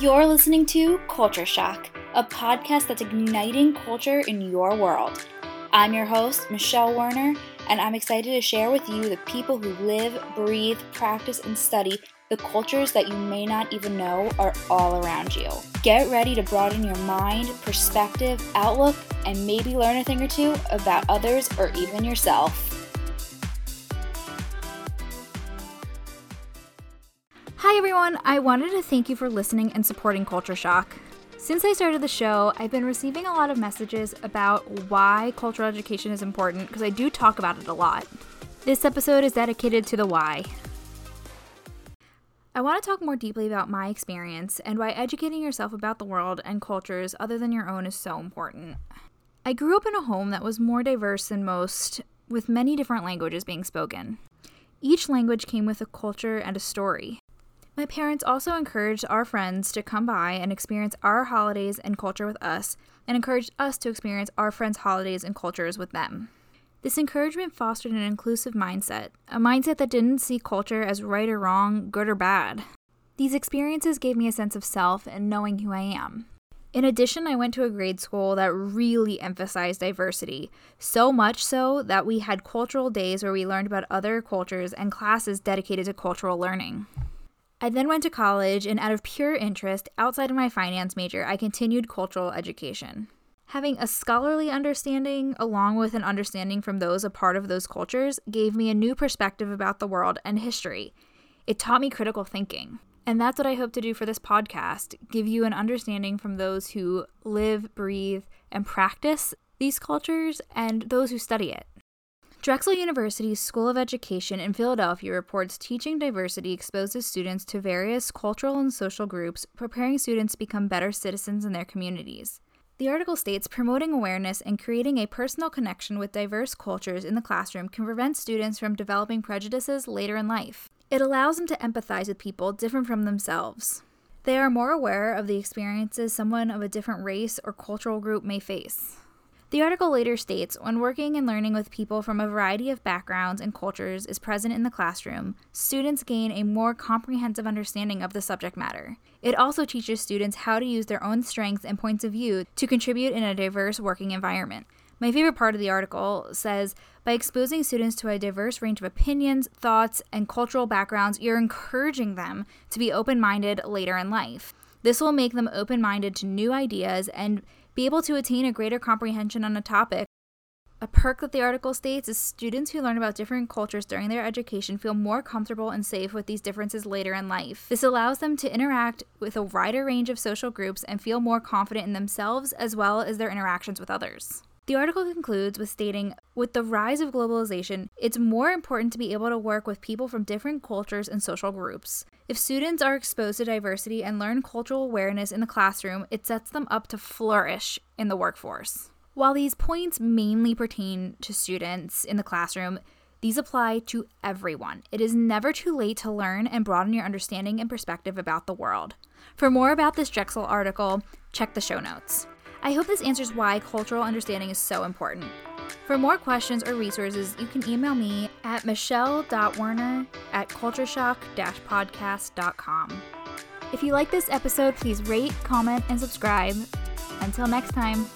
You're listening to Culture Shock, a podcast that's igniting culture in your world. I'm your host, Michelle Werner, and I'm excited to share with you the people who live, breathe, practice, and study the cultures that you may not even know are all around you. Get ready to broaden your mind, perspective, outlook, and maybe learn a thing or two about others or even yourself. Hi, everyone. I wanted to thank you for listening and supporting Culture Shock. Since I started the show, I've been receiving a lot of messages about why cultural education is important because I do talk about it a lot. This episode is dedicated to the why. I want to talk more deeply about my experience and why educating yourself about the world and cultures other than your own is so important. I grew up in a home that was more diverse than most, with many different languages being spoken. Each language came with a culture and a story. My parents also encouraged our friends to come by and experience our holidays and culture with us, and encouraged us to experience our friends' holidays and cultures with them. This encouragement fostered an inclusive mindset, a mindset that didn't see culture as right or wrong, good or bad. These experiences gave me a sense of self and knowing who I am. In addition, I went to a grade school that really emphasized diversity, so much so that we had cultural days where we learned about other cultures and classes dedicated to cultural learning. I then went to college, and out of pure interest, outside of my finance major, I continued cultural education. Having a scholarly understanding, along with an understanding from those a part of those cultures, gave me a new perspective about the world and history. It taught me critical thinking. And that's what I hope to do for this podcast give you an understanding from those who live, breathe, and practice these cultures and those who study it. Drexel University's School of Education in Philadelphia reports teaching diversity exposes students to various cultural and social groups, preparing students to become better citizens in their communities. The article states promoting awareness and creating a personal connection with diverse cultures in the classroom can prevent students from developing prejudices later in life. It allows them to empathize with people different from themselves. They are more aware of the experiences someone of a different race or cultural group may face. The article later states when working and learning with people from a variety of backgrounds and cultures is present in the classroom, students gain a more comprehensive understanding of the subject matter. It also teaches students how to use their own strengths and points of view to contribute in a diverse working environment. My favorite part of the article says by exposing students to a diverse range of opinions, thoughts, and cultural backgrounds, you're encouraging them to be open minded later in life. This will make them open minded to new ideas and be able to attain a greater comprehension on a topic. A perk that the article states is students who learn about different cultures during their education feel more comfortable and safe with these differences later in life. This allows them to interact with a wider range of social groups and feel more confident in themselves as well as their interactions with others. The article concludes with stating With the rise of globalization, it's more important to be able to work with people from different cultures and social groups. If students are exposed to diversity and learn cultural awareness in the classroom, it sets them up to flourish in the workforce. While these points mainly pertain to students in the classroom, these apply to everyone. It is never too late to learn and broaden your understanding and perspective about the world. For more about this Drexel article, check the show notes. I hope this answers why cultural understanding is so important. For more questions or resources, you can email me at michelle.werner at cultureshock-podcast.com. If you like this episode, please rate, comment, and subscribe. Until next time.